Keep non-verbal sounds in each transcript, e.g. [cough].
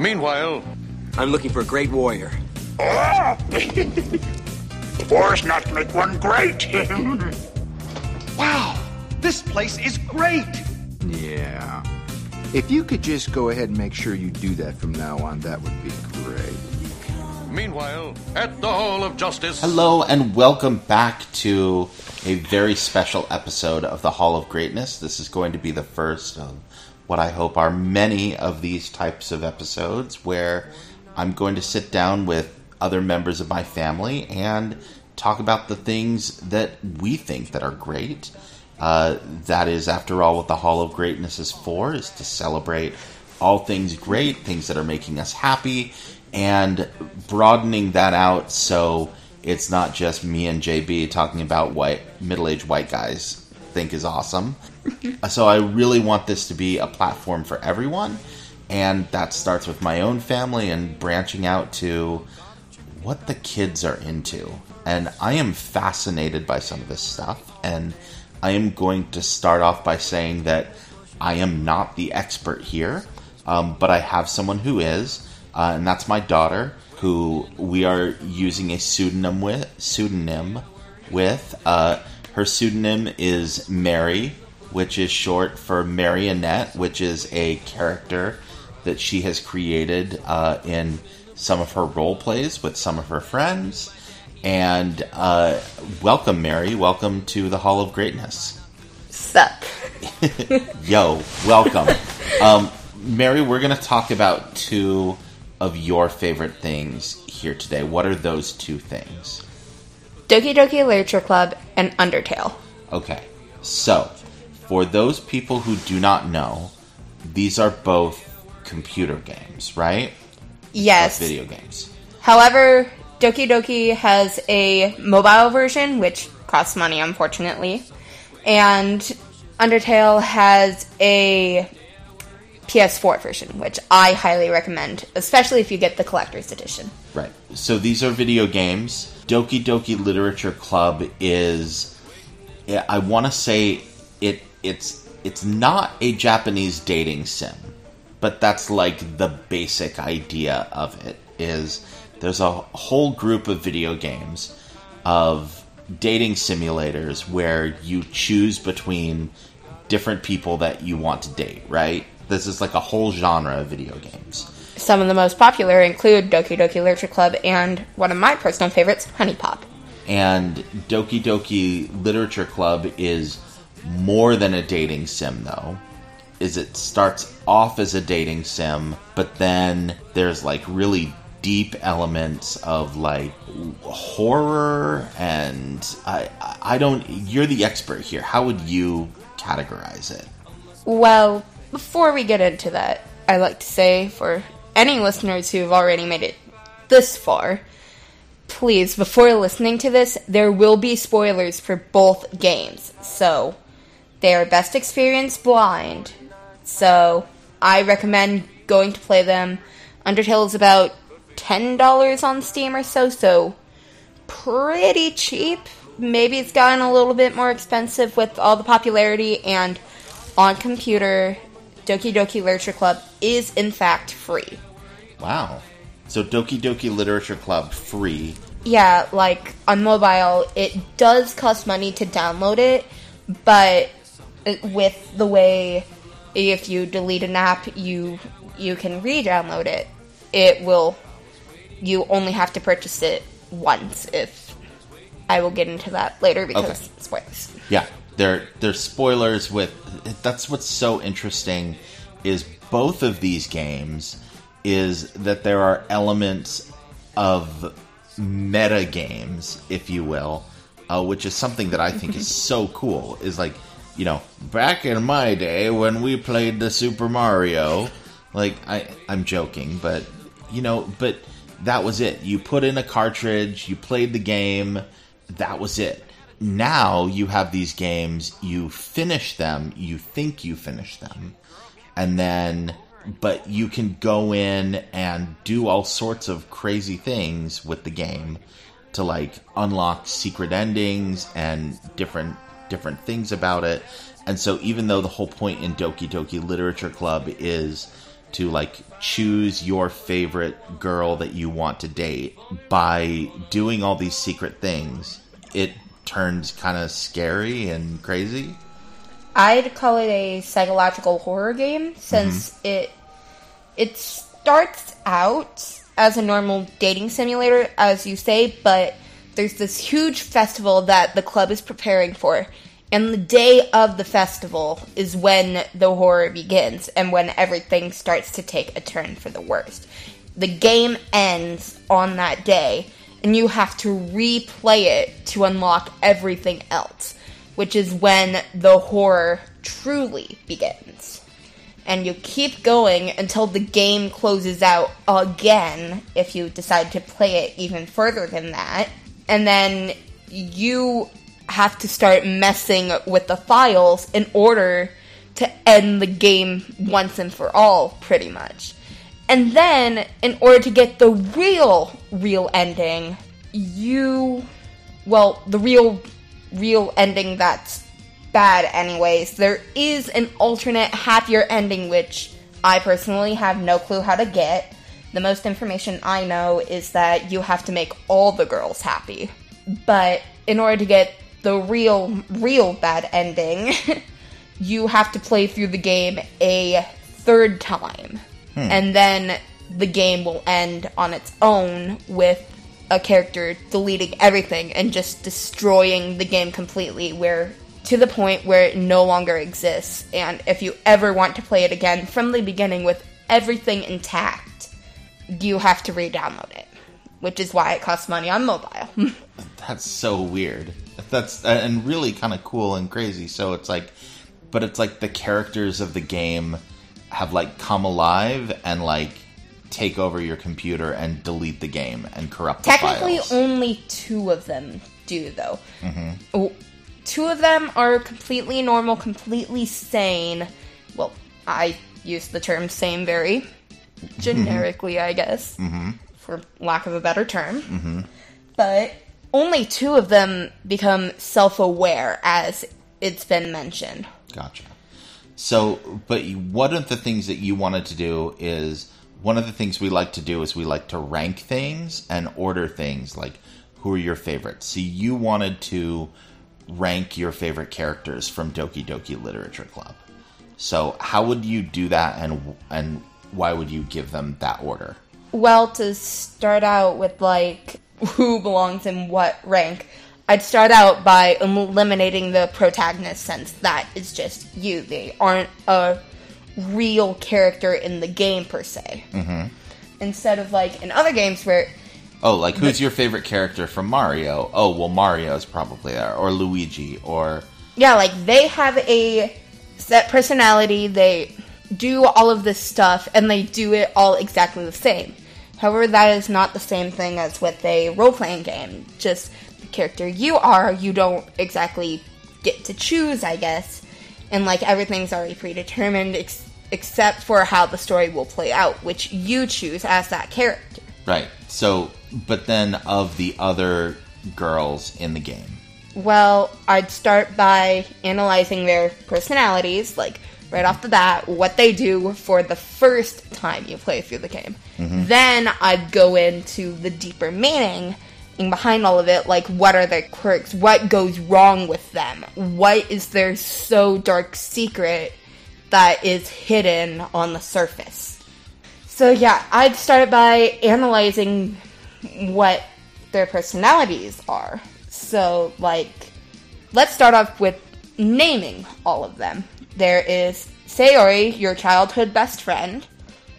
Meanwhile, I'm looking for a great warrior. [laughs] Wars not make one great. [laughs] Wow, this place is great. Yeah. If you could just go ahead and make sure you do that from now on, that would be great. meanwhile, at the Hall of Justice. Hello and welcome back to a very special episode of the Hall of Greatness. This is going to be the first of what I hope are many of these types of episodes where I'm going to sit down with other members of my family and talk about the things that we think that are great. Uh, that is, after all, what the Hall of Greatness is for, is to celebrate all things great, things that are making us happy, and broadening that out so it's not just me and JB talking about what middle-aged white guys think is awesome. [laughs] so I really want this to be a platform for everyone, and that starts with my own family and branching out to what the kids are into. And I am fascinated by some of this stuff, and I am going to start off by saying that I am not the expert here, um, but I have someone who is, uh, and that's my daughter, who we are using a pseudonym with. Pseudonym with. Uh, her pseudonym is Mary, which is short for Marionette, which is a character that she has created uh, in some of her role plays with some of her friends. And uh, welcome, Mary. Welcome to the Hall of Greatness. Sup. [laughs] Yo, welcome. um, Mary, we're going to talk about two of your favorite things here today. What are those two things? Doki Doki Literature Club and Undertale. Okay, so for those people who do not know, these are both computer games, right? Yes. Both video games. However, Doki Doki has a mobile version, which costs money, unfortunately. And Undertale has a PS4 version, which I highly recommend, especially if you get the collector's edition. Right. So these are video games. Doki Doki Literature Club is I want to say it it's it's not a Japanese dating sim, but that's like the basic idea of it is there's a whole group of video games of dating simulators where you choose between different people that you want to date, right? This is like a whole genre of video games. Some of the most popular include Doki Doki Literature Club and one of my personal favorites, HuniePop. And Doki Doki Literature Club is more than a dating sim, though. Is it starts off as a dating sim, but then there's like really deep elements of like horror and I I don't you're the expert here. How would you categorize it? Well, before we get into that, I like to say for any listeners who've already made it this far, please, before listening to this, there will be spoilers for both games. So, they are best experienced blind. So, I recommend going to play them. Undertale is about $10 on Steam or so, so pretty cheap. Maybe it's gotten a little bit more expensive with all the popularity, and on computer, Doki Doki Literature Club is in fact free. Wow. So Doki Doki Literature Club free. Yeah, like on mobile, it does cost money to download it, but with the way if you delete an app, you you can re-download it. It will you only have to purchase it once if I will get into that later because Okay. spoilers. Yeah, they're they're spoilers with that's what's so interesting is both of these games is that there are elements of meta games, if you will, uh, which is something that I think is [laughs] so cool. Is like, you know, back in my day when we played the Super Mario, like I I'm joking, but you know, but that was it. You put in a cartridge, you played the game, that was it. Now you have these games, you finish them, you think you finish them, and then but you can go in and do all sorts of crazy things with the game to like unlock secret endings and different different things about it. And so even though the whole point in Doki Doki Literature Club is to like choose your favorite girl that you want to date by doing all these secret things it turns kind of scary and crazy I'd call it a psychological horror game since mm-hmm. it it starts out as a normal dating simulator, as you say, but there's this huge festival that the club is preparing for. And the day of the festival is when the horror begins and when everything starts to take a turn for the worst. The game ends on that day, and you have to replay it to unlock everything else, which is when the horror truly begins and you keep going until the game closes out again if you decide to play it even further than that. And then you have to start messing with the files in order to end the game once and for all, pretty much. And then, in order to get the real, real ending, you. Well, the real, real ending that's bad, anyways. There is an alternate, happier ending, which I personally have no clue how to get. The most information I know is that you have to make all the girls happy. But in order to get the real, real bad ending, [laughs] you have to play through the game a third time. Hmm. And then the game will end on its own with a character deleting everything and just destroying the game completely where to the point where it no longer exists and if you ever want to play it again from the beginning with everything intact you have to re-download it which is why it costs money on mobile. [laughs] That's so weird. That's and really kind of cool and crazy. So it's like but it's like the characters of the game have like come alive and like take over your computer and delete the game and corrupt the technically only two of them do though. Mm-hmm. Oh, two of them are completely normal completely sane. Well i use the term sane very generically i guess mm-hmm. for lack of a better term mm-hmm. but only two of them become self-aware as it's been mentioned Gotcha. So, but one of the things that you wanted to do is one of the things we like to do is we like to rank things and order things like who are your favorites. So you wanted to rank your favorite characters from Doki Doki Literature Club. So how would you do that, and and why would you give them that order? Well, to start out with like who belongs in what rank, I'd start out by eliminating the protagonist since that is just you. They aren't a real character in the game per se. Mm-hmm. Instead of like in other games where Oh, like who's your favorite character from Mario? Oh, well, Mario's probably there, or Luigi, or yeah, like they have a set personality, they do all of this stuff, and they do it all exactly the same. However, that is not the same thing as with a role playing game. Just the character you are, you don't exactly get to choose, I guess. And like everything's already predetermined, ex- except for how the story will play out, which you choose as that character. Right. So, but then of the other girls in the game. Well, I'd start by analyzing their personalities, like right off the bat, what they do for the first time you play through the game. Mm-hmm. Then I'd go into the deeper meaning behind all of it, like what are their quirks, what goes wrong with them, what is their so dark secret that is hidden on the surface. So yeah, I'd start by analyzing what their personalities are. So like let's start off with naming all of them. There is Sayori, your childhood best friend,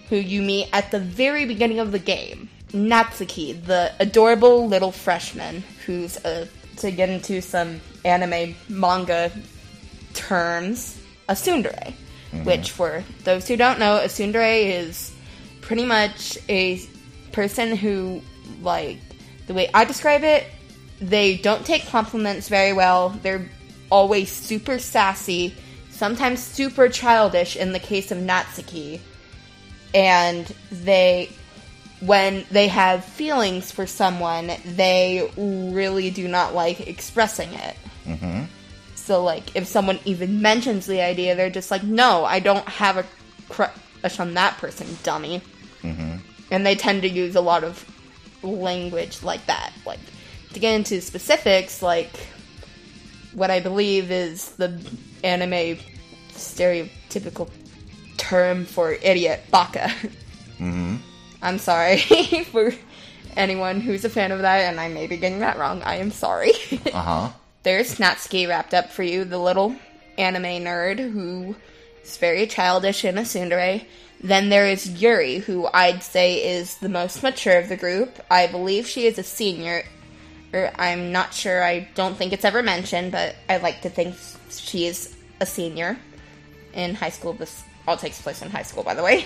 who you meet at the very beginning of the game. Natsuki, the adorable little freshman, who's a, to get into some anime manga terms, a tsundere. Mm-hmm. Which, for those who don't know, a tsundere is pretty much a person who, like, the way I describe it, they don't take compliments very well. They're always super sassy, sometimes super childish in the case of Natsuki. And they, when they have feelings for someone, they really do not like expressing it. Mm-hmm. So, like, if someone even mentions the idea, they're just like, no, I don't have a crush on that person, dummy. Mm-hmm. And they tend to use a lot of language like that. Like, to get into specifics, like, what I believe is the anime stereotypical term for idiot, baka. Mm-hmm. I'm sorry [laughs] for anyone who's a fan of that, and I may be getting that wrong. I am sorry. [laughs] Uh huh. There's Natsuki wrapped up for you, the little anime nerd who is very childish in a tsundere. Then there is Yuri, who I'd say is the most mature of the group. I believe she is a senior. Or I'm not sure. I don't think it's ever mentioned, but I like to think she is a senior in high school. This all takes place in high school, by the way.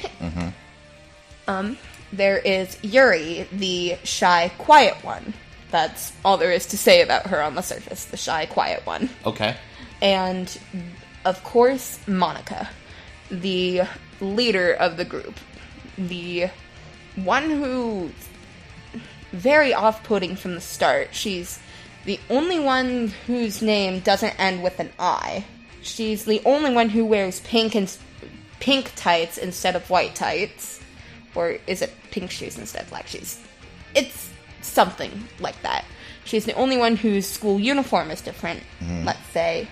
Um, there is Yuri, the shy, quiet one. That's all there is to say about her on the surface. The shy, quiet one Okay. and of course Monika, the leader of the group, the one who very off-putting from the start. She's the only one whose name doesn't end with an I. She's the only one who wears pink and pink tights instead of white tights, or is it pink shoes instead of black shoes? It's something like that. She's the only one whose school uniform is different. Let's say,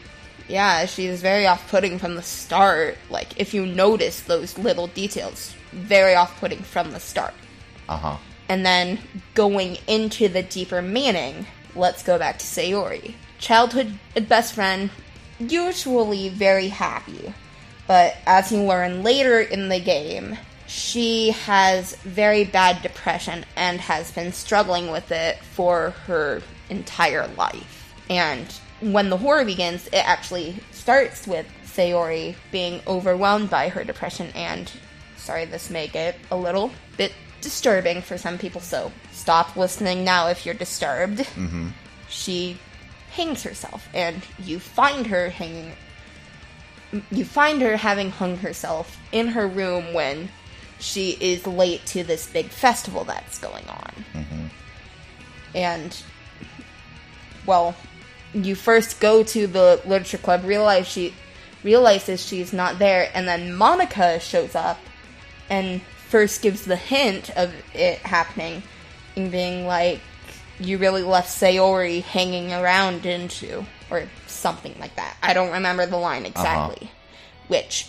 yeah, she's very off-putting from the start. Like if you notice those little details, very off-putting from the start. Uh huh. And then going into the deeper meaning, let's go back to Sayori. Childhood best friend, usually very happy. But as you learn later in the game, she has very bad depression and has been struggling with it for her entire life. And when the horror begins, it actually starts with Sayori being overwhelmed by her depression and sorry this may get a little bit disturbing for some people so stop listening now if you're disturbed mm-hmm. she hangs herself and you find her hanging you find her having hung herself in her room when she is late to this big festival that's going on. Mm-hmm. And well you first go to the literature club realize she realizes she's not there and then monika shows up and first gives the hint of it happening and being like you really left sayori hanging around didn't you or something like that i don't remember the line exactly which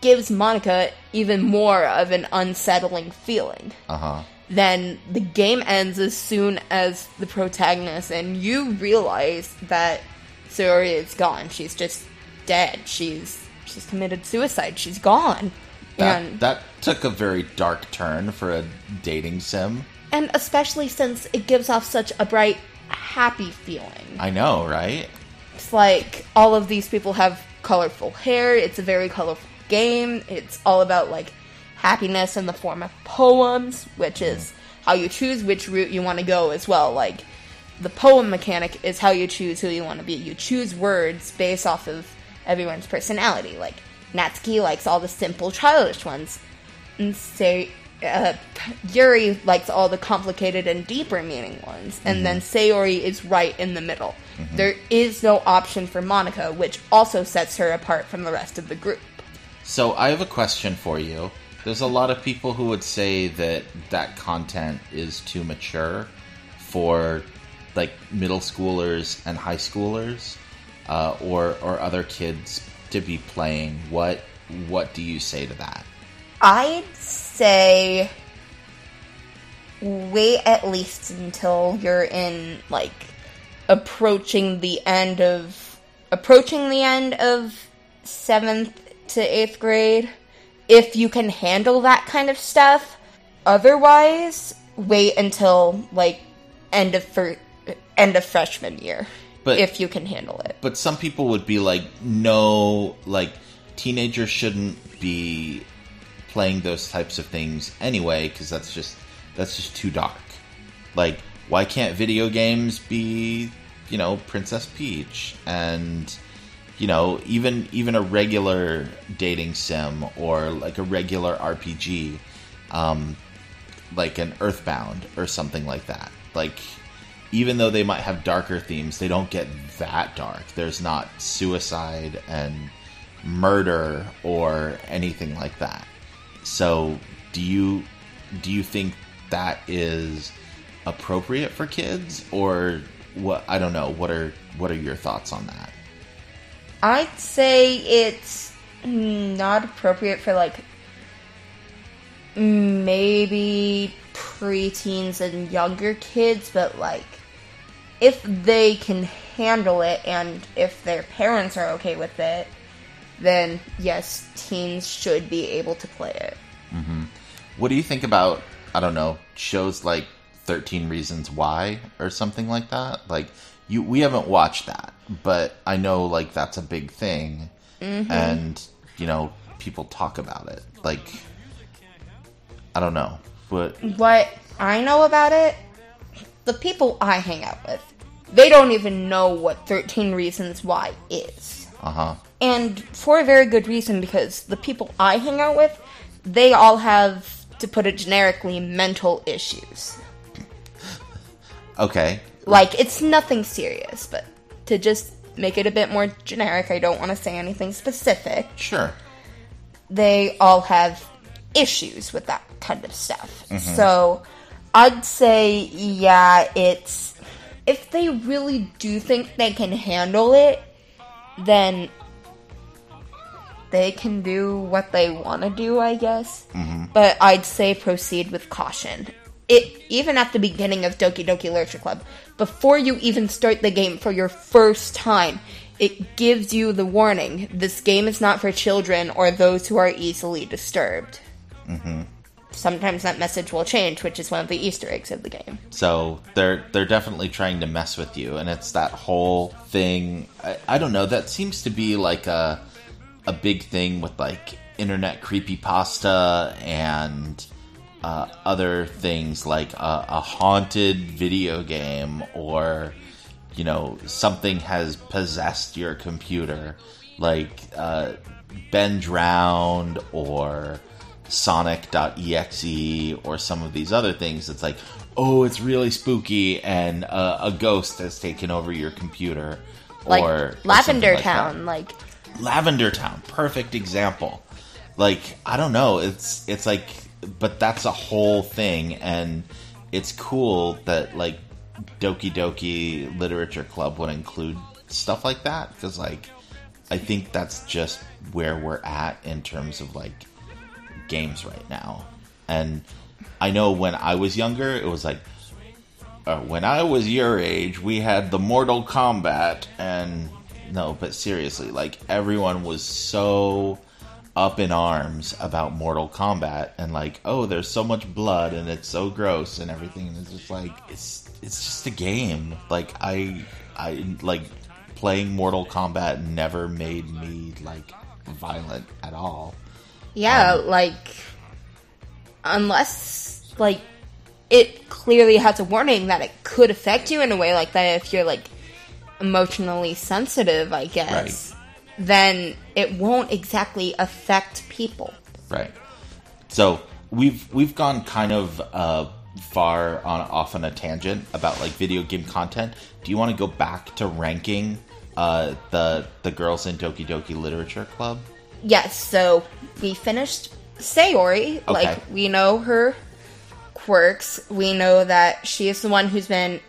gives monika even more of an unsettling feeling Uh huh. then the game ends as soon as the protagonist and you realize that Sayori is gone. She's just dead. She's she's committed suicide. She's gone. That and that took a very dark turn for a dating sim. And especially since it gives off such a bright happy feeling. I know, right? It's like all of these people have colorful hair. It's a very colorful game. It's all about like happiness in the form of poems, which is mm-hmm. how you choose which route you want to go as well. Like the poem mechanic is how you choose who you want to be. You choose words based off of everyone's personality. Like Natsuki likes all the simple, childish ones, and say uh, Yuri likes all the complicated and deeper meaning ones, and then Sayori is right in the middle. There is no option for Monika, which also sets her apart from the rest of the group. So I have a question for you. There's a lot of people who would say that that content is too mature for like middle schoolers and high schoolers, uh, or or other kids to be playing. What what do you say to that? I'd say wait at least until you're in like approaching the end of approaching the end of seventh to eighth grade. If you can handle that kind of stuff. Otherwise wait until like end of fir- end of freshman year But- if you can handle it. But some people would be like, no, like teenagers shouldn't be playing those types of things anyway because that's just that's just too dark. Like, why can't video games be, you know, Princess Peach and you know even even a regular dating sim or like a regular RPG, um, like an Earthbound or something like that. Like even though they might have darker themes, they don't get that dark. There's not suicide and murder or anything like that. So, do you do you think that is appropriate for kids or what I don't know. What are what are your thoughts on that? I'd say it's not appropriate for like maybe preteens and younger kids, but like if they can handle it and if their parents are okay with it, then yes, teens should be able to play it. What do you think about I don't know shows like Thirteen Reasons Why or something like that? Like you, we haven't watched that, but I know like that's a big thing, and you know people talk about it. Like I don't know, but What I know about it, the people I hang out with, they don't even know what 13 Reasons Why is. uh huh. And for a very good reason, because the people I hang out with, they all have, to put it generically, mental issues. Okay, Like, it's nothing serious, but to just make it a bit more generic, I don't want to say anything specific. sure. they all have issues with that kind of stuff. Mm-hmm. So I'd say, yeah, it's. If they really do think they can handle it, then they can do what they want to do, I guess. Mm-hmm. But I'd say proceed with caution. It even at the beginning of Doki Doki Literature Club, before you even start the game for your first time, it gives you the warning: this game is not for children or those who are easily disturbed. Mm-hmm. Sometimes that message will change, which is one of the Easter eggs of the game. So they're they're definitely trying to mess with you, and it's that whole thing. I, I don't know. That seems to be like a a big thing with like internet creepy pasta and uh, other things like a, a haunted video game or you know something has possessed your computer, like uh, Ben Drowned or Sonic.exe or some of these other things. It's like, oh, it's really spooky and uh, a ghost has taken over your computer. Like or, or Lavender like. Town, like Lavender Town, perfect example. Like I don't know, it's it's like, but that's a whole thing, and it's cool that like Doki Doki Literature Club would include stuff like that because like I think that's just where we're at in terms of like games right now, and I know when I was younger, it was like uh, when I was your age, we had the Mortal Kombat, and no, but seriously, like everyone was so up in arms about Mortal Kombat, and like, oh, there's so much blood, and it's so gross, and everything. And it's just like it's it's just a game. Like I I like playing Mortal Kombat never made me like violent at all. Yeah, um, like unless like it clearly has a warning that it could affect you in a way like that if you're like emotionally sensitive, I guess. Then it won't exactly affect people. Right. So we've we've gone kind of uh, far on off on a tangent about like video game content. Do you want to go back to ranking uh, the the girls in Doki Doki Literature Club? Yes, so we finished Sayori. Okay. Like we know her quirks. We know that she is the one who's been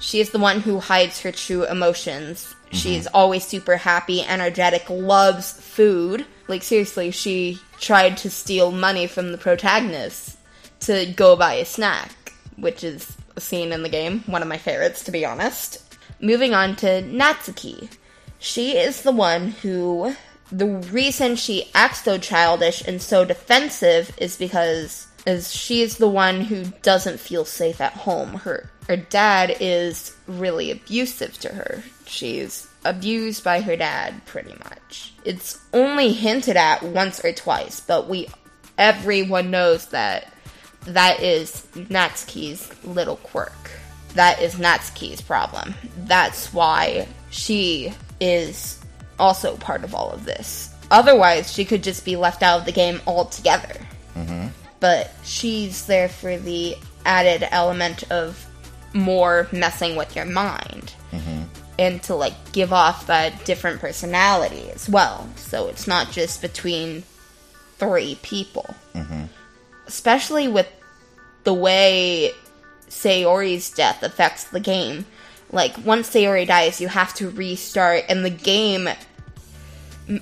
she is the one who hides her true emotions. She's mm-hmm. always super happy, energetic, loves food. Like seriously, she tried to steal money from the protagonist to go buy a snack, which is a scene in the game, one of my favorites to be honest. Moving on to Natsuki. She is the one who the reason she acts so childish and so defensive is because is she's the one who doesn't feel safe at home. Her her dad is really abusive to her. She's abused by her dad pretty much. It's only hinted at once or twice, but we everyone knows that that is Natsuki's little quirk. That is Natsuki's problem. That's why she is also part of all of this. Otherwise, she could just be left out of the game altogether. Mm-hmm. But she's there for the added element of more messing with your mind. Mm-hmm. And to like give off that different personality as well. So it's not just between three people. Mm-hmm. Especially with the way Sayori's death affects the game. Like, once Sayori dies, you have to restart, and the game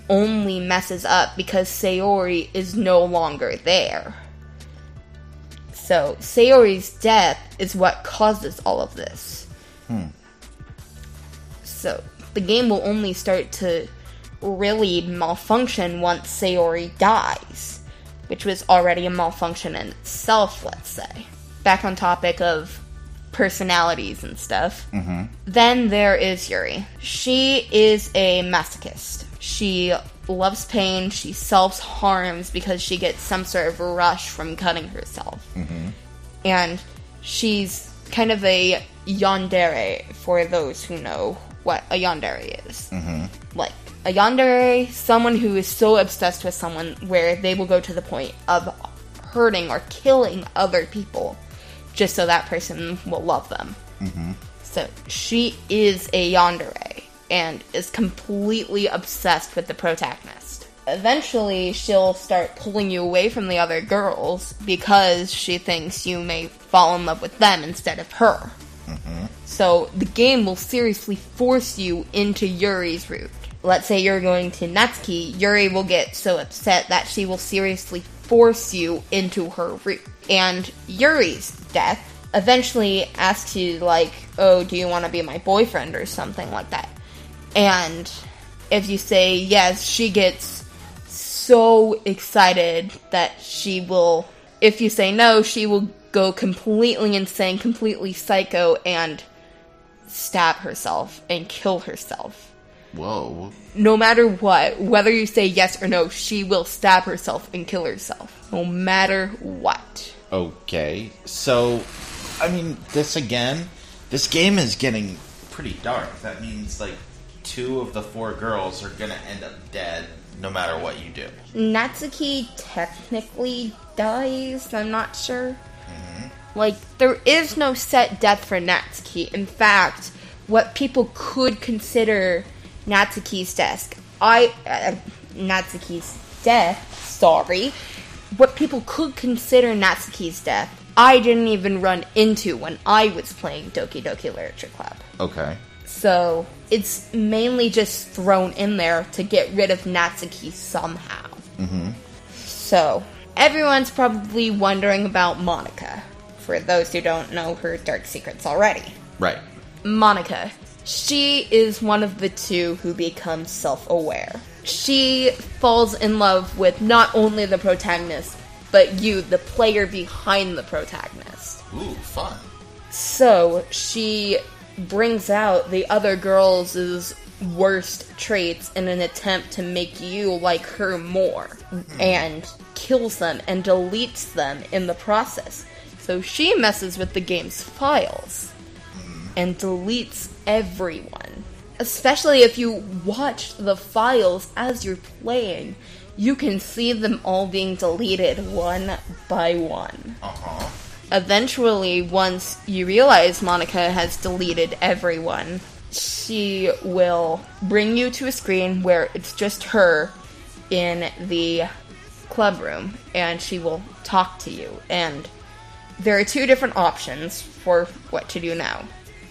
only messes up because Sayori is no longer there. So, Sayori's death is what causes all of this. Hmm. So, the game will only start to really malfunction once Sayori dies, which was already a malfunction in itself, let's say. Back on topic of personalities and stuff. Mm-hmm. Then there is Yuri. She is a masochist. She loves pain. She self harms because she gets some sort of rush from cutting herself. Mm-hmm. And she's kind of a yandere for those who know what a yandere is. Mm-hmm. Like, a yandere, someone who is so obsessed with someone where they will go to the point of hurting or killing other people just so that person will love them. Mm-hmm. So she is a yandere and is completely obsessed with the protagonist. Eventually, she'll start pulling you away from the other girls because she thinks you may fall in love with them instead of her. Mm-hmm. So the game will seriously force you into Yuri's route. Let's say you're going to Natsuki, Yuri will get so upset that she will seriously force you into her route. And Yuri's death eventually asks you, like, oh, do you want to be my boyfriend or something like that. And if you say yes, she gets so excited that she will. If you say no, she will go completely insane, completely psycho, and stab herself and kill herself. Whoa. No matter what, whether you say yes or no, she will stab herself and kill herself. No matter what. Okay. So, I mean, this again, this game is getting pretty dark. That means, like, two of the four girls are gonna end up dead no matter what you do. Natsuki technically dies, I'm not sure. Like, there is no set death for Natsuki. In fact, what people could consider Natsuki's death, I. Uh, Natsuki's death, sorry. What people could consider Natsuki's death, I didn't even run into when I was playing Doki Doki Literature Club. Okay. So it's mainly just thrown in there to get rid of Natsuki somehow. Mm-hmm. So everyone's probably wondering about Monika. For those who don't know her dark secrets already, Right. Monika. She is one of the two who becomes self aware. She falls in love with not only the protagonist, but you, the player behind the protagonist. Ooh, fun. So she brings out the other girls' worst traits in an attempt to make you like her more and kills them and deletes them in the process. So she messes with the game's files and deletes everyone. Especially if you watch the files as you're playing, you can see them all being deleted one by one. Uh huh. Eventually, once you realize Monika has deleted everyone, she will bring you to a screen where it's just her in the club room and she will talk to you. And there are two different options for what to do now.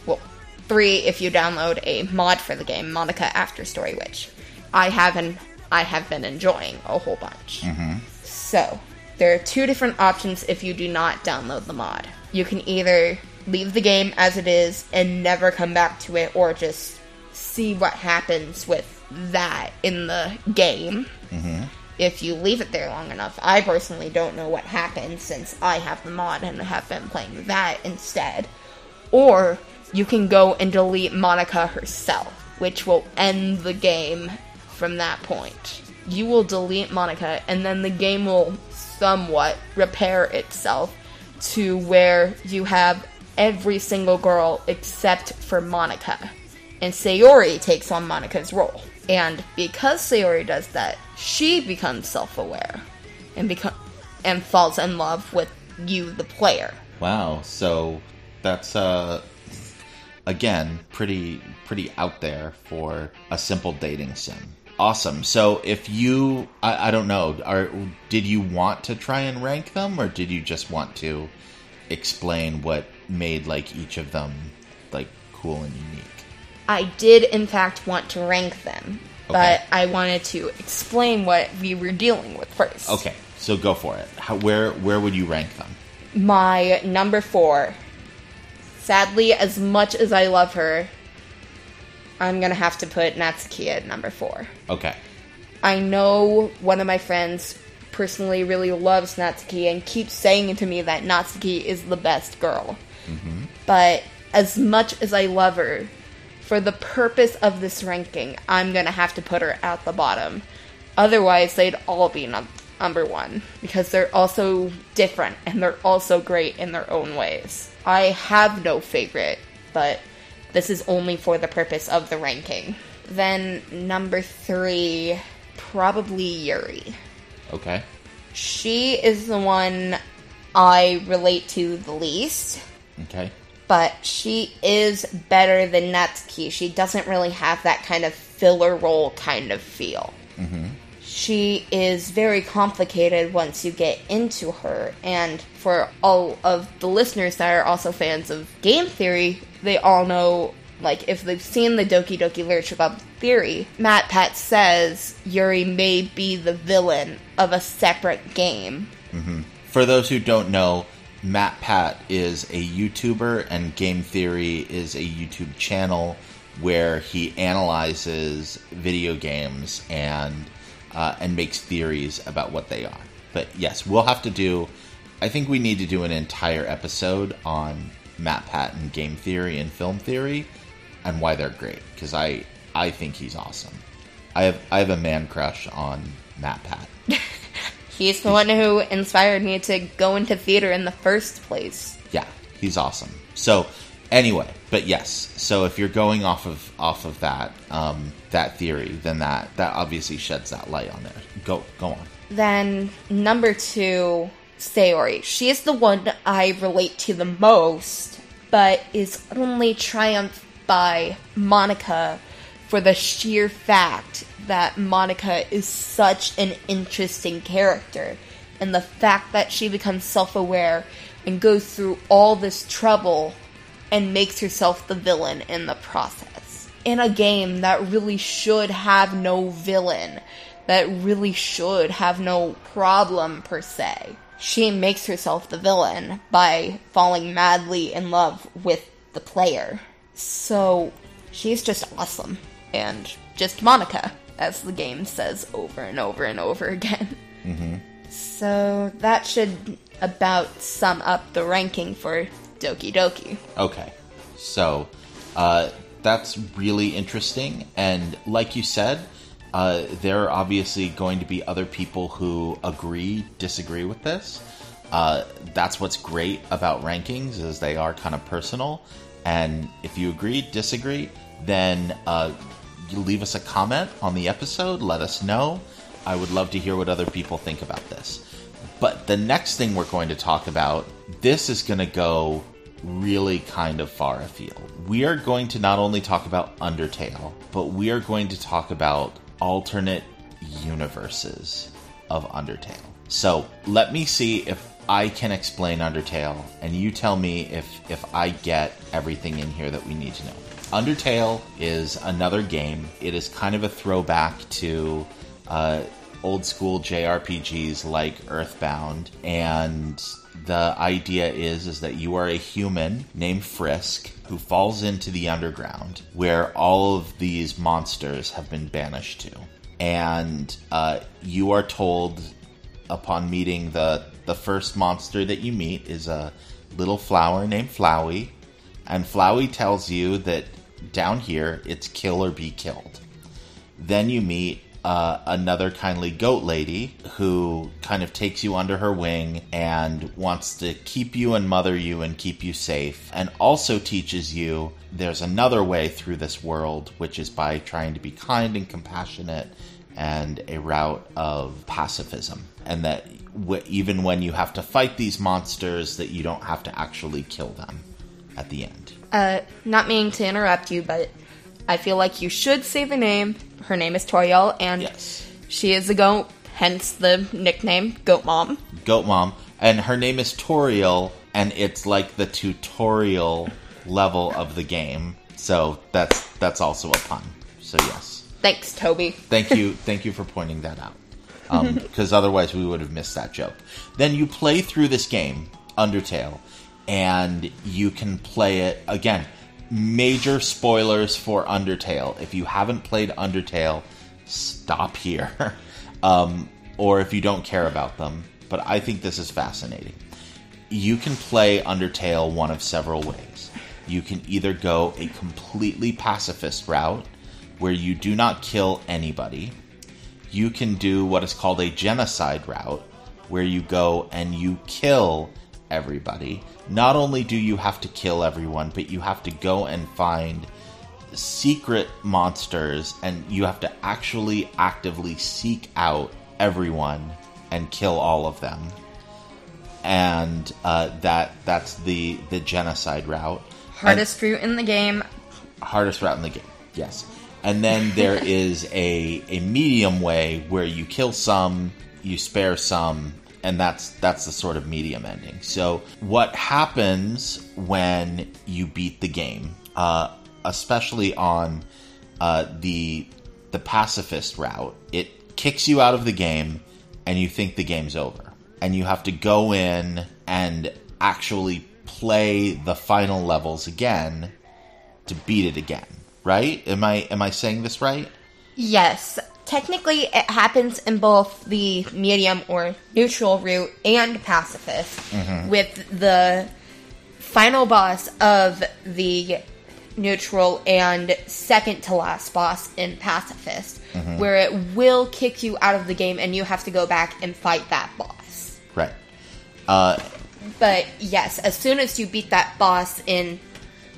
Well, three if you download a mod for the game, Monika After Story, which I haven't I have been enjoying a whole bunch. Mm-hmm. So, there are two different options if you do not download the mod. You can either leave the game as it is and never come back to it, or just see what happens with that in the game. Mm-hmm. If you leave it there long enough, I personally don't know what happens since I have the mod and have been playing that instead. Or you can go and delete Monika herself, which will end the game from that point. You will delete Monika, and then the game will somewhat repair itself to where you have every single girl except for Monika. And Sayori takes on Monika's role. And because Sayori does that, she becomes self aware and become and falls in love with you, the player. Wow. So that's uh again pretty pretty out there for a simple dating sim. Awesome. So if you, I, I don't know, are did you want to try and rank them, or did you just want to explain what made like each of them like cool and unique? I did, in fact, want to rank them, Okay. but I wanted to explain what we were dealing with first. Okay, so go for it. How, where where would you rank them? My number four. Sadly, as much as I love her, I'm gonna have to put Natsuki at number four. Okay. I know one of my friends personally really loves Natsuki and keeps saying to me that Natsuki is the best girl. Mm-hmm. But as much as I love her, for the purpose of this ranking, I'm gonna have to put her at the bottom. Otherwise, they'd all be number one because they're also different and they're also great in their own ways. I have no favorite, but this is only for the purpose of the ranking. Then number three, probably Yuri. Okay. She is the one I relate to the least, Okay. but she is better than Natsuki. She doesn't really have that kind of filler role kind of feel. Mm-hmm. She is very complicated once you get into her, and for all of the listeners that are also fans of game theory, they all know, like, if they've seen the Doki Doki Literature Club theory, MatPat says Yuri may be the villain of a separate game. For those who don't know, MatPat is a YouTuber, and Game Theory is a YouTube channel where he analyzes video games and uh, and makes theories about what they are. But yes, we'll have to do. I think we need to do an entire episode on MatPat and game theory and film theory, and why they're great. Because I I think he's awesome. I have I have a man crush on MatPat. [laughs] He's the one who inspired me to go into theater in the first place. yeah, he's awesome. So anyway, but yes, so if you're going off of off of that um, that theory, then that that obviously sheds that light on it. Go go on. Then number two, Sayori. She is the one I relate to the most, but is only triumphed by Monika for the sheer fact that Monika is such an interesting character. And the fact that she becomes self aware and goes through all this trouble and makes herself the villain in the process. In a game that really should have no villain, that really should have no problem per se, she makes herself the villain by falling madly in love with the player. So she's just awesome. And just Monika, as the game says over and over and over [laughs] again. So that should about sum up the ranking for Doki Doki. Okay, so uh, that's really interesting, and like you said, uh, there are obviously going to be other people who agree, disagree with this. Uh, that's what's great about rankings is they are kind of personal, and if you agree, disagree, then uh, you leave us a comment on the episode. Let us know. I would love to hear what other people think about this. But the next thing we're going to talk about, this is going to go really kind of far afield. We are going to not only talk about Undertale, but we are going to talk about alternate universes of Undertale. So let me see if I can explain Undertale, and you tell me if if I get everything in here that we need to know. Undertale is another game. It is kind of a throwback to uh, old school JRPGs like Earthbound, and the idea is is that you are a human named Frisk who falls into the underground where all of these monsters have been banished to, and uh, you are told upon meeting the the first monster that you meet is a little flower named Flowey, and Flowey tells you that down here it's kill or be killed. Then you meet uh, another kindly goat lady who kind of takes you under her wing and wants to keep you and mother you and keep you safe, and also teaches you there's another way through this world, which is by trying to be kind and compassionate and a route of pacifism. And that w- even when you have to fight these monsters, that you don't have to actually kill them at the end. Uh, not meaning to interrupt you, but I feel like you should say the name. Her name is Toriel, and Yes. she is a goat, hence the nickname Goat Mom. Goat Mom, and her name is Toriel, and it's like the tutorial level of the game. So that's that's also a pun. So yes, Thanks, Toby. thank you, [laughs] thank you for pointing that out, um, because otherwise we would have missed that joke. Then you play through this game, Undertale, and you can play it again. Major spoilers for Undertale. If you haven't played Undertale, stop here. [laughs] um, or if you don't care about them. But I think this is fascinating. You can play Undertale one of several ways. You can either go a completely pacifist route, where you do not kill anybody. You can do what is called a genocide route, where you go and you kill everybody. Not only do you have to kill everyone, but you have to go and find secret monsters and you have to actually actively seek out everyone and kill all of them. And uh, that that's the the genocide route. Hardest route in the game. hardest route in the game. Yes. And then there [laughs] is a a medium way where you kill some, you spare some, and that's that's the sort of medium ending. So what happens when you beat the game, uh, especially on uh, the the pacifist route, it kicks you out of the game, and you think the game's over, and you have to go in and actually play the final levels again to beat it again. Right? Am I am I saying this right? Yes. Technically, it happens in both the medium or neutral route and pacifist, with the final boss of the neutral and second to last boss in pacifist, where it will kick you out of the game and you have to go back and fight that boss. Right. Uh, But yes, as soon as you beat that boss in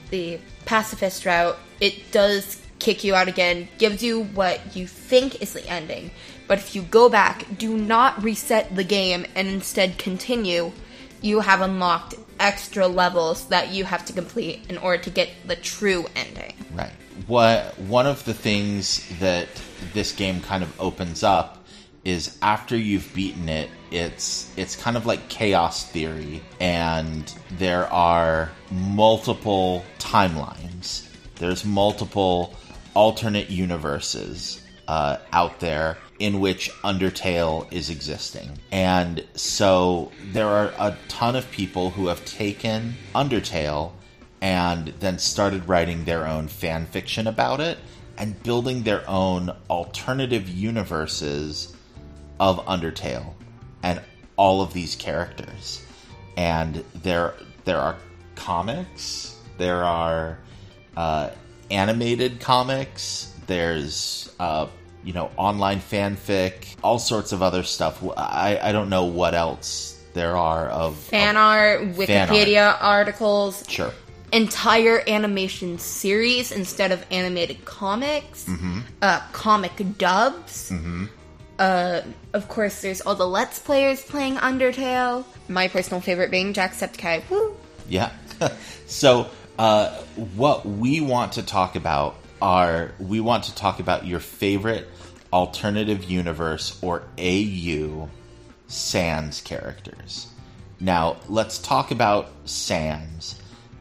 the pacifist route, it does kick you out again, gives you what you think is the ending. But if you go back, do not reset the game and instead continue, you have unlocked extra levels that you have to complete in order to get the true ending. Right. What one of the things that this game kind of opens up is after you've beaten it, it's it's kind of like chaos theory, and there are multiple timelines. There's multiple alternate universes uh, out there in which Undertale is existing. And so there are a ton of people who have taken Undertale and then started writing their own fan fiction about it and building their own alternative universes of Undertale and all of these characters. And there there are comics, there are uh, animated comics, there's uh, you know online fanfic, all sorts of other stuff. I, I don't know what else there are of Fan of- art, Wikipedia articles, Sure. entire animation series instead of animated comics, Mm-hmm. uh, comic dubs. Uh, of course, there's all the Let's Players playing Undertale. My personal favorite being Jacksepticeye. Woo! Yeah. [laughs] so, uh, what we want to talk about are we want to talk about your favorite alternative universe or AU Sans characters. Now, let's talk about Sans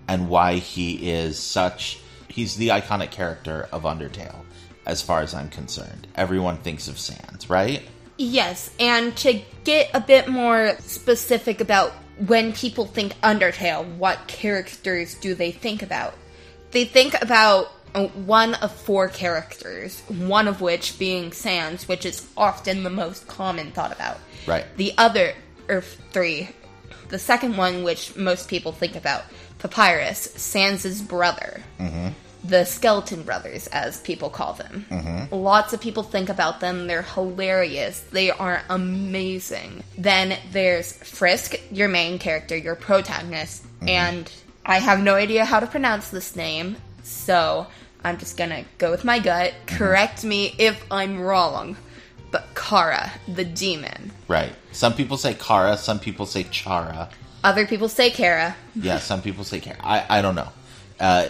and why he is such. He's the iconic character of Undertale, as far as I'm concerned. Everyone thinks of Sans, right? Yes, and to get a bit more specific about when people think Undertale, what characters do they think about? They think about uh, one of four characters, one of which being Sans, which is often the most common thought about. Right. The other, or three, the second one, which most people think about, Papyrus, Sans's brother. The Skeleton Brothers, as people call them. Mm-hmm. Lots of people think about them. They're hilarious. They are amazing. Then there's Frisk, your main character, your protagonist, mm-hmm. and I have no idea how to pronounce this name, so I'm just gonna go with my gut. Mm-hmm. Correct me if I'm wrong. But Kara, the demon. Right. Some people say Kara, some people say Chara. Other people say Kara. Yeah, some people say Kara. I, I don't know. Uh,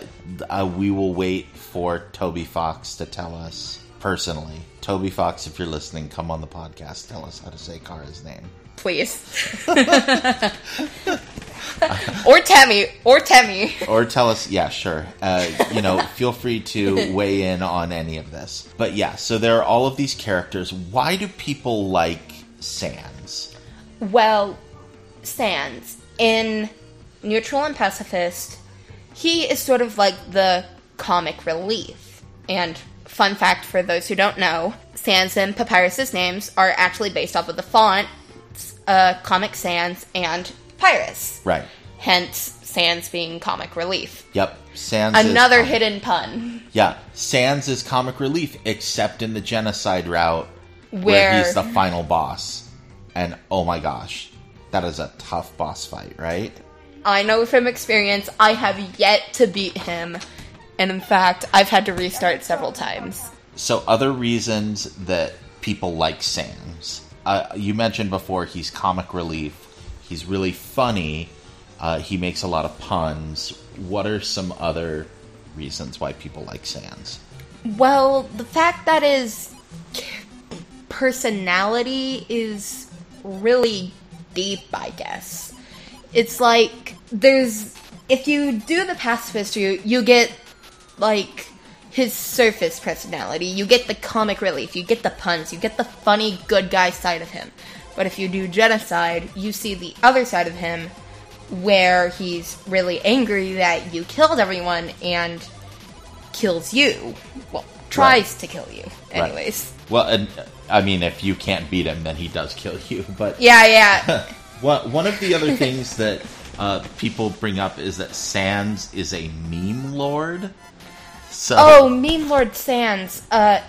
uh, we will wait for Toby Fox to tell us personally. Toby Fox, if you're listening, come on the podcast. Tell us how to say Kara's name. Please. [laughs] or Temmie. Or Temmie. or tell us yeah sure uh, you know feel free to weigh in on any of this but yeah so there are all of these characters why do people like sans Well, Sans in Neutral and Pacifist, he is sort of like the comic relief. And fun fact for those who don't know, Sans and Papyrus's names are actually based off of the font, uh, Comic Sans and Papyrus. right Hence, Sans being comic relief. yep sans Another comic- hidden pun. yeah sans is comic relief except in the genocide route where, Where- he's the final boss and oh my gosh that is a tough boss fight right I know from experience, I have yet to beat him. And in fact, I've had to restart several times. So, other reasons that people like Sans. Uh, you mentioned before he's comic relief. He's really funny. Uh, he makes a lot of puns. What are some other reasons why people like Sans? Well, the fact that his personality is really deep, I guess. It's like there's if you do the pacifist you you get like his surface personality, you get the comic relief, you get the puns, you get the funny good guy side of him. But if you do genocide, you see the other side of him where he's really angry that you killed everyone and kills you. Well, tries to kill you. Anyways. Well, and, I mean, if you can't beat him, then he does kill you. [laughs] But Yeah, yeah. [laughs] One one of the other things that uh, people bring up is that Sans is a meme lord. So, oh, Meme Lord Sans. Uh,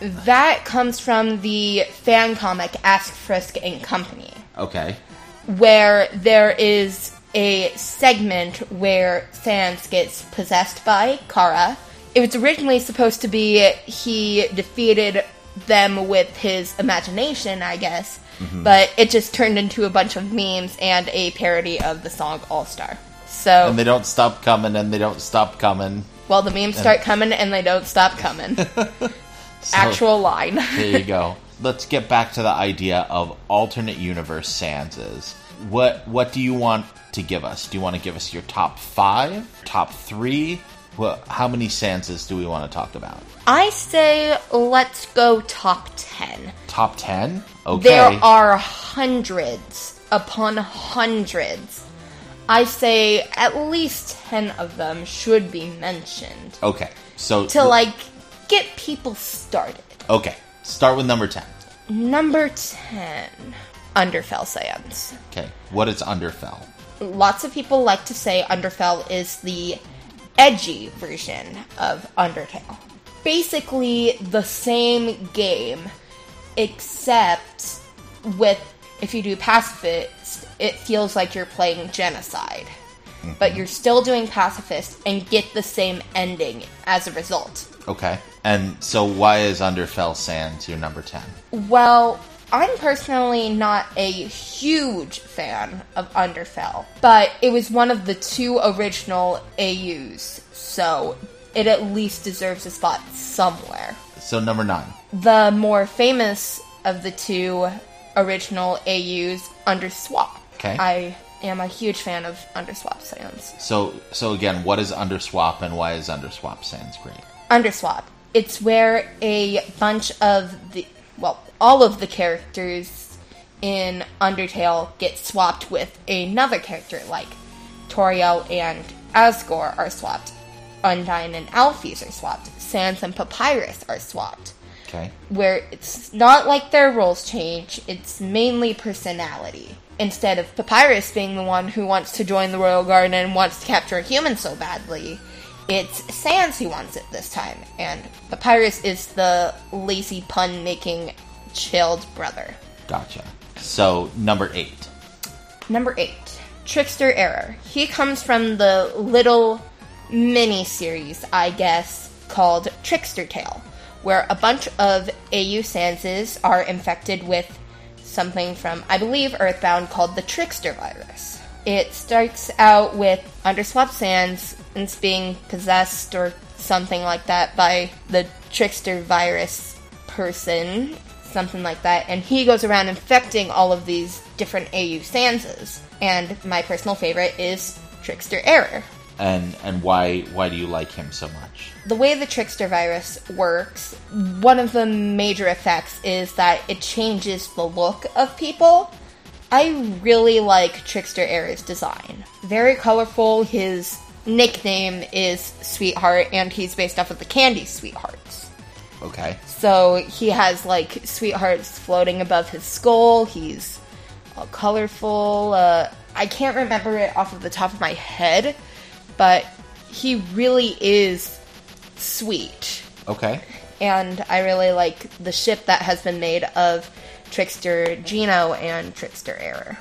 that comes from the fan comic Ask Frisk and Company, okay, where there is a segment where Sans gets possessed by Kara. It was originally supposed to be he defeated them with his imagination, I guess, Mm-hmm. but it just turned into a bunch of memes and a parody of the song All Star. So, and they don't stop coming, and they don't stop coming. well, the memes start coming and they don't stop coming. [laughs] So- Actual line. There you go. Let's get back to the idea of alternate universe Sanses. What what do you want to give us? Do you want to give us your top five, top three? Well, how many Sanses do we want to talk about? I say let's go top 10. Top ten? Okay. There are hundreds upon hundreds. I say at least 10 of them should be mentioned Okay. So to like get people started. Okay. Start with number ten. Number 10 Underfell Sans. Okay. What is Underfell? Lots of people like to say Underfell is the edgy version of Undertale. Basically, the same game, except with if you do pacifist, it feels like you're playing genocide. Mm-hmm. But you're still doing pacifist and get the same ending as a result. Okay. And so why is Underfell Sans your number ten? Well, I'm personally not a huge fan of Underfell, but it was one of the two original AUs, so it at least deserves a spot somewhere. So number nine. The more famous of the two original AUs, Underswap. Okay. I am a huge fan of Underswap Sans. So so again, what is Underswap and why is Underswap Sans great? Underswap. It's where a bunch of the well, all of the characters in Undertale get swapped with another character, like Toriel and Asgore are swapped. Undyne and Alphys are swapped. Sans and Papyrus are swapped. Okay. Where it's not like their roles change, it's mainly personality. Instead of Papyrus being the one who wants to join the Royal Guard and wants to capture a human so badly, it's Sans who wants it this time. And Papyrus is the lazy pun making chilled brother. Gotcha. So number eight. Number eight, Trickster Error. He comes from the little mini series, I guess, called Trickster Tale, where a bunch of AU Sanses are infected with something from, I believe, Earthbound called the Trickster virus. It starts out with Underswap Sans and it's being possessed or something like that by the trickster virus person, something like that, and he goes around infecting all of these different AU Sanses. And my personal favorite is Trickster Error. And and why why do you like him so much? the way the trickster virus works, one of the major effects is that it changes the look of people. I really like Trickster Error's design. Very colorful. His nickname is Sweetheart, and he's based off of the candy Sweethearts. Okay. So he has like sweethearts floating above his skull. He's all colorful. Uh, I can't remember it off of the top of my head, but he really is sweet. Okay. And I really like the ship that has been made of Trickster Geno and Trickster Error.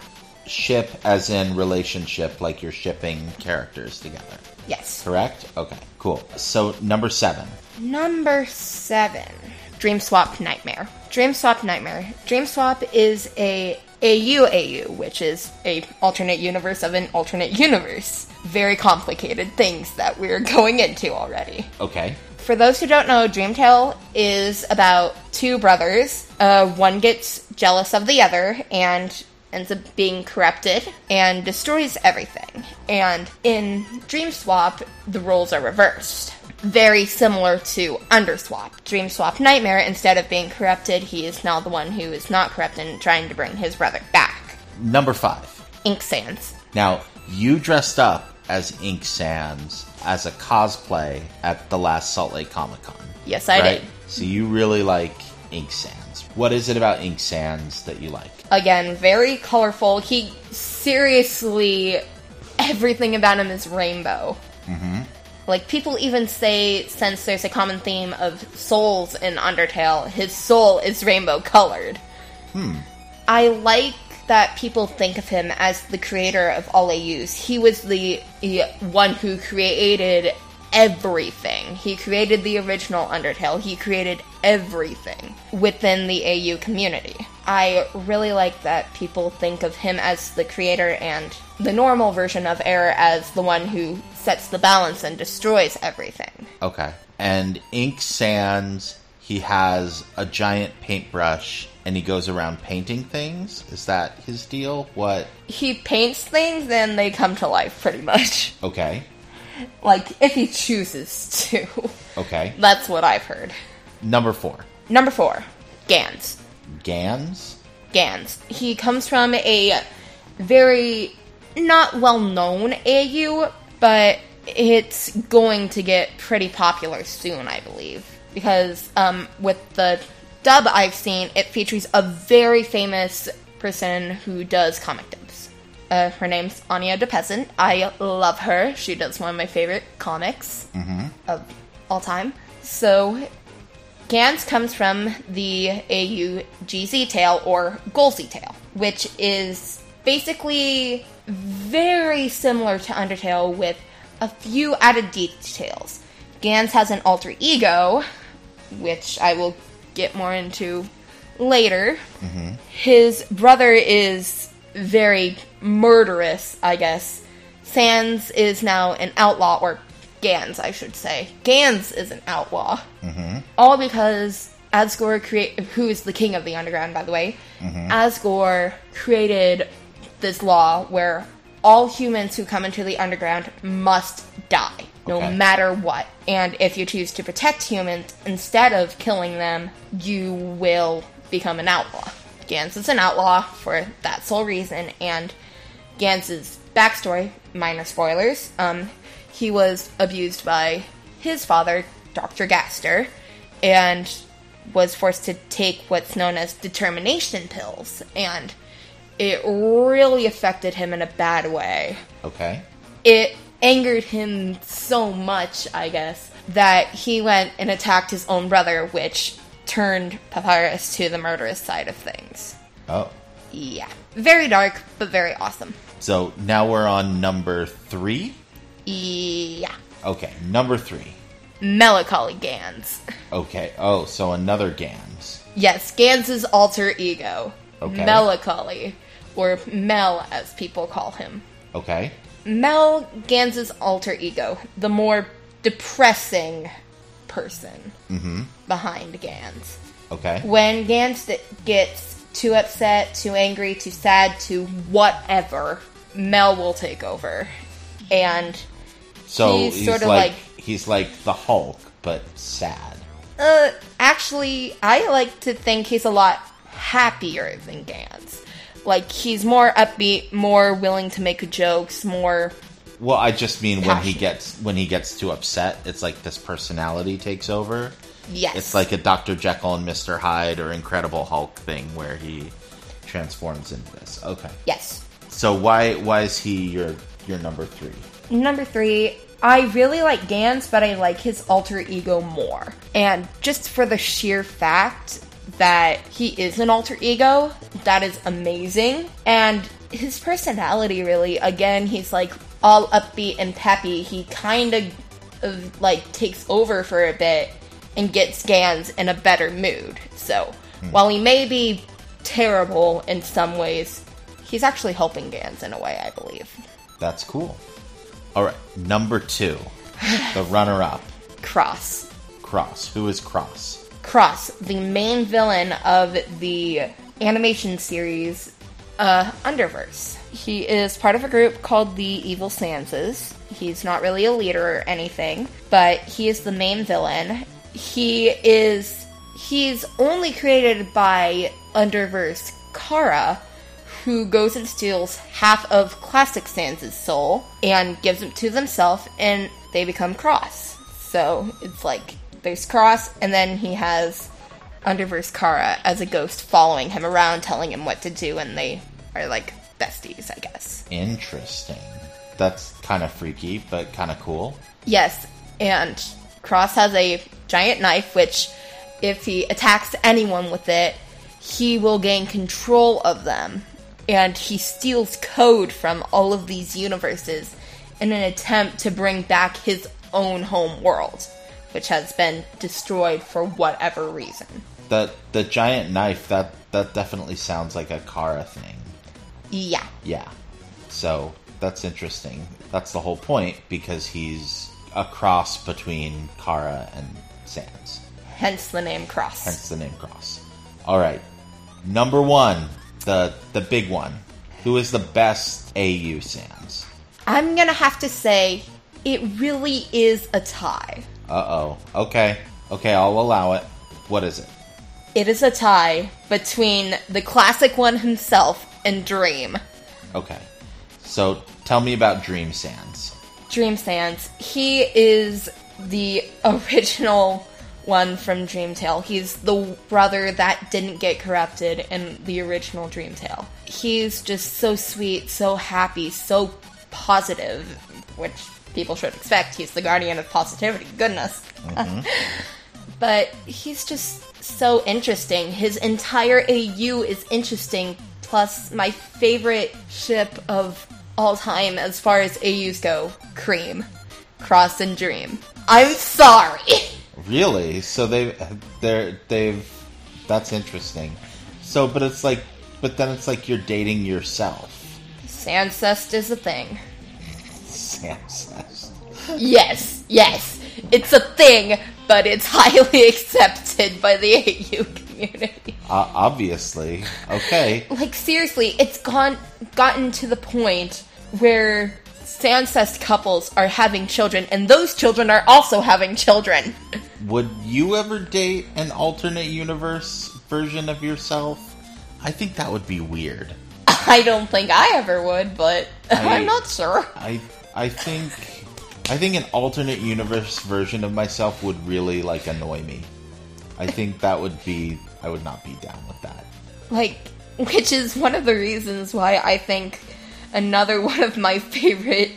Ship as in relationship, like you're shipping characters together. Yes. Correct? Okay, cool. So number seven. Number seven, Dream Swap Nightmare. Dream Swap Nightmare. Dream Swap is a AUAU, which is a alternate universe of an alternate universe. Very complicated things that we're [laughs] going into already. Okay. For those who don't know, Dreamtale is about two brothers. Uh, one gets jealous of the other and ends up being corrupted and destroys everything. And in Dream Swap, the roles are reversed. Very similar to Underswap. Dream Swap Nightmare, instead of being corrupted, he is now the one who is not corrupted and trying to bring his brother back. Number five. Ink Sans. Now, you dressed up as Ink Sans as a cosplay at the last Salt Lake Comic Con. Yes, I right? did. So you really like Ink Sans. What is it about Ink Sans that you like? Again, very colorful. He seriously, everything about him is rainbow. Mm-hmm. Like people even say, since there's a common theme of souls in Undertale, his soul is rainbow colored. Hmm. I like that people think of him as the creator of all AUs. He was the, the one who created everything. He created the original Undertale. He created everything within the AU community. I really like that people think of him as the creator and the normal version of Error as the one who sets the balance and destroys everything. Okay. And Ink Sans, he has a giant paintbrush and he goes around painting things. Is that his deal? What? He paints things and they come to life pretty much. Okay. Like, if he chooses to. Okay. That's what I've heard. Number four. Number four, Gans. Gans? Gans. He comes from a very not well known AU, but it's going to get pretty popular soon, I believe. Because um, with the dub I've seen, it features a very famous person who does comic dubs. Uh, her name's Anya De Peasant. I love her. She does one of my favorite comics of all time. So, Gans comes from the AU GZ Tail or Golzy Tail, which is basically very similar to Undertale with a few added details. Gans has an alter ego, which I will get more into later. Mm-hmm. His brother is very murderous, I guess. Sans is now an outlaw, or Gans, I should say. Gans is an outlaw. All because Asgore create who is the king of the underground, by the way. Asgore created this law where all humans who come into the underground must die, no Okay. matter what. And if you choose to protect humans instead of killing them, you will become an outlaw. Gans is an outlaw for that sole reason, and Gans's backstory, minor spoilers, um, he was abused by his father, Dr. Gaster, and was forced to take what's known as determination pills, and it really affected him in a bad way. Okay. It angered him so much, I guess, that he went and attacked his own brother, which turned Papyrus to the murderous side of things. Oh. Yeah. Very dark, but very awesome. So now we're on number three? Yeah. Okay, number three. Melancholy Gans. Okay. Oh, so another Gans. Yes, Gans's alter ego. Okay. Melancholy. Or Mel, as people call him. Okay. Mel Gans's alter ego, the more depressing person mm-hmm. behind Gans. Okay. When Gans th- gets too upset, too angry, too sad, too whatever, Mel will take over. And So he's he's, sorta like, like- he's like the Hulk, but sad. Uh, actually, I like to think he's a lot happier than Gans. Like, he's more upbeat, more willing to make jokes, more. Well, I just mean when he gets when he gets too upset, it's like this personality takes over. Yes. It's like a Dr. Jekyll and Mr. Hyde or Incredible Hulk thing where he transforms into this. Okay. Yes. So why why is he your your number three? Number three, I really like Gans, but I like his alter ego more. And just for the sheer fact that he is an alter ego, that is amazing. And his personality, really, again, he's like all upbeat and peppy. He kind of like takes over for a bit and gets Gans in a better mood. So hmm. while he may be terrible in some ways, he's actually helping Gans in a way, I believe. That's cool. All right, number two, the runner-up, [sighs] Cross. Cross. Who is Cross? Cross, the main villain of the animation series uh, Underverse. He is part of a group called the Evil Sanses. He's not really a leader or anything, but he is the main villain. He is he's only created by Underverse Kara, who goes and steals half of Classic Sans' soul and gives it to themselves, and they become Cross. So it's like there's Cross, and then he has Underverse Kara as a ghost following him around, telling him what to do, and they are like besties, I guess. Interesting. That's kind of freaky, but kind of cool. Yes, and Cross has a giant knife, which, if he attacks anyone with it, he will gain control of them. And he steals code from all of these universes in an attempt to bring back his own home world, which has been destroyed for whatever reason. The the giant knife that that definitely sounds like a Kara thing. Yeah. Yeah. So that's interesting. That's the whole point because he's a cross between Kara and Sans. Hence the name Cross. Hence the name Cross. All right. Number one, the the big one. Who is the best AU Sans? I'm gonna have to say, it really is a tie. Uh oh. Okay. Okay, I'll allow it. What is it? It is a tie between the classic one himself and Dream. Okay. So tell me about Dream Sans. Dream Sans. He is the [laughs] original one from Dream Tale. He's the brother that didn't get corrupted in the original Dream Tale. He's just so sweet, so happy, so positive, which people should expect. He's the guardian of positivity. Goodness. Mm-hmm. [laughs] but he's just so interesting. His entire AU is interesting. Plus, my favorite ship of all time as far as AUs go Cream, Cross, and Dream. I'm sorry. [laughs] Really? So they they're they've that's interesting. So but it's like but then it's like you're dating yourself. Sancest is a thing. Sans. Yes, yes. It's a thing, but it's highly [laughs] accepted by the AU community. Uh, obviously. Okay. like seriously, it's gone gotten to the point where Sancest couples are having children, and those children are also having children. [laughs] Would you ever date an alternate universe version of yourself? I think that would be weird. I don't think I ever would, but [laughs] I- I'm not sure. I I think I think an alternate universe version of myself would really like annoy me. I think that would be I would not be down with that. Like, which is one of the reasons why I think another [laughs] one of my favorite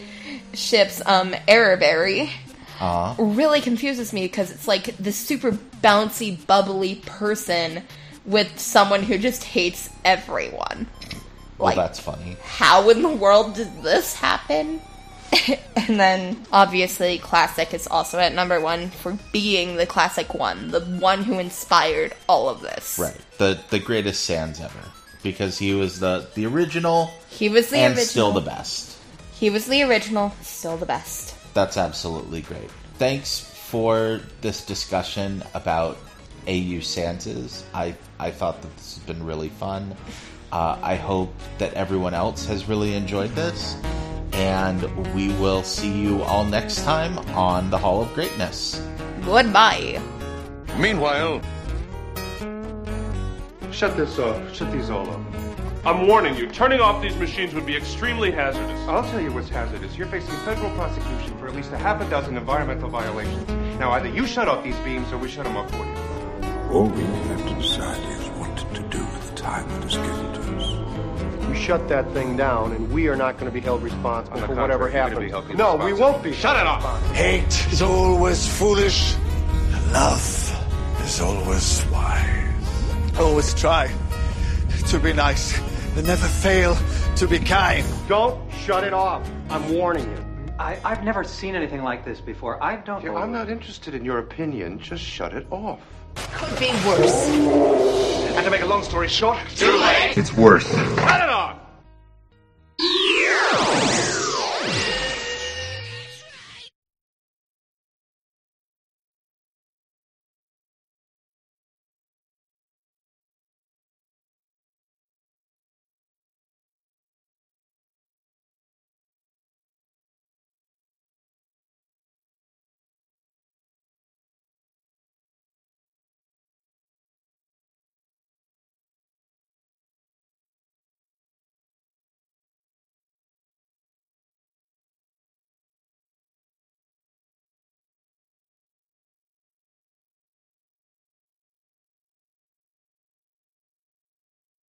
ships, um, Errorberry, Uh really confuses me because it's like this super bouncy, bubbly person with someone who just hates everyone. well Like, that's funny. how in the world did this happen? [laughs] and then obviously classic is also at number one for being the classic one the one who inspired all of this Right. The the greatest Sans ever. Because he was the the original he was the and original still the best. He was the original, still the best. That's absolutely great. Thanks for this discussion about AU Sanses. I I thought that this has been really fun. Uh, I hope that everyone else has really enjoyed this, and we will see you all next time on the Hall of Greatness. Goodbye. Meanwhile, Shut this off. Shut these all off. I'm warning you, turning off these machines would be extremely hazardous. I'll tell you what's hazardous. You're facing federal prosecution for at least a half a dozen environmental violations. Now, either you shut off these beams or we shut them off for you. All we have to decide is what to do with the time that is given to us. You shut that thing down, and we are not going to be held responsible for whatever contrary, you're happens. No, we won't be. Shut it off. Hate is always foolish, love is always wise. Always try to be nice, and never fail to be kind. Don't shut it off. I'm warning you. I, I've never seen anything like this before. I don't Yeah, know. I'm not interested in your opinion. Just shut it off. Could be worse. And to make a long story short, too late. It's worse. shut it off!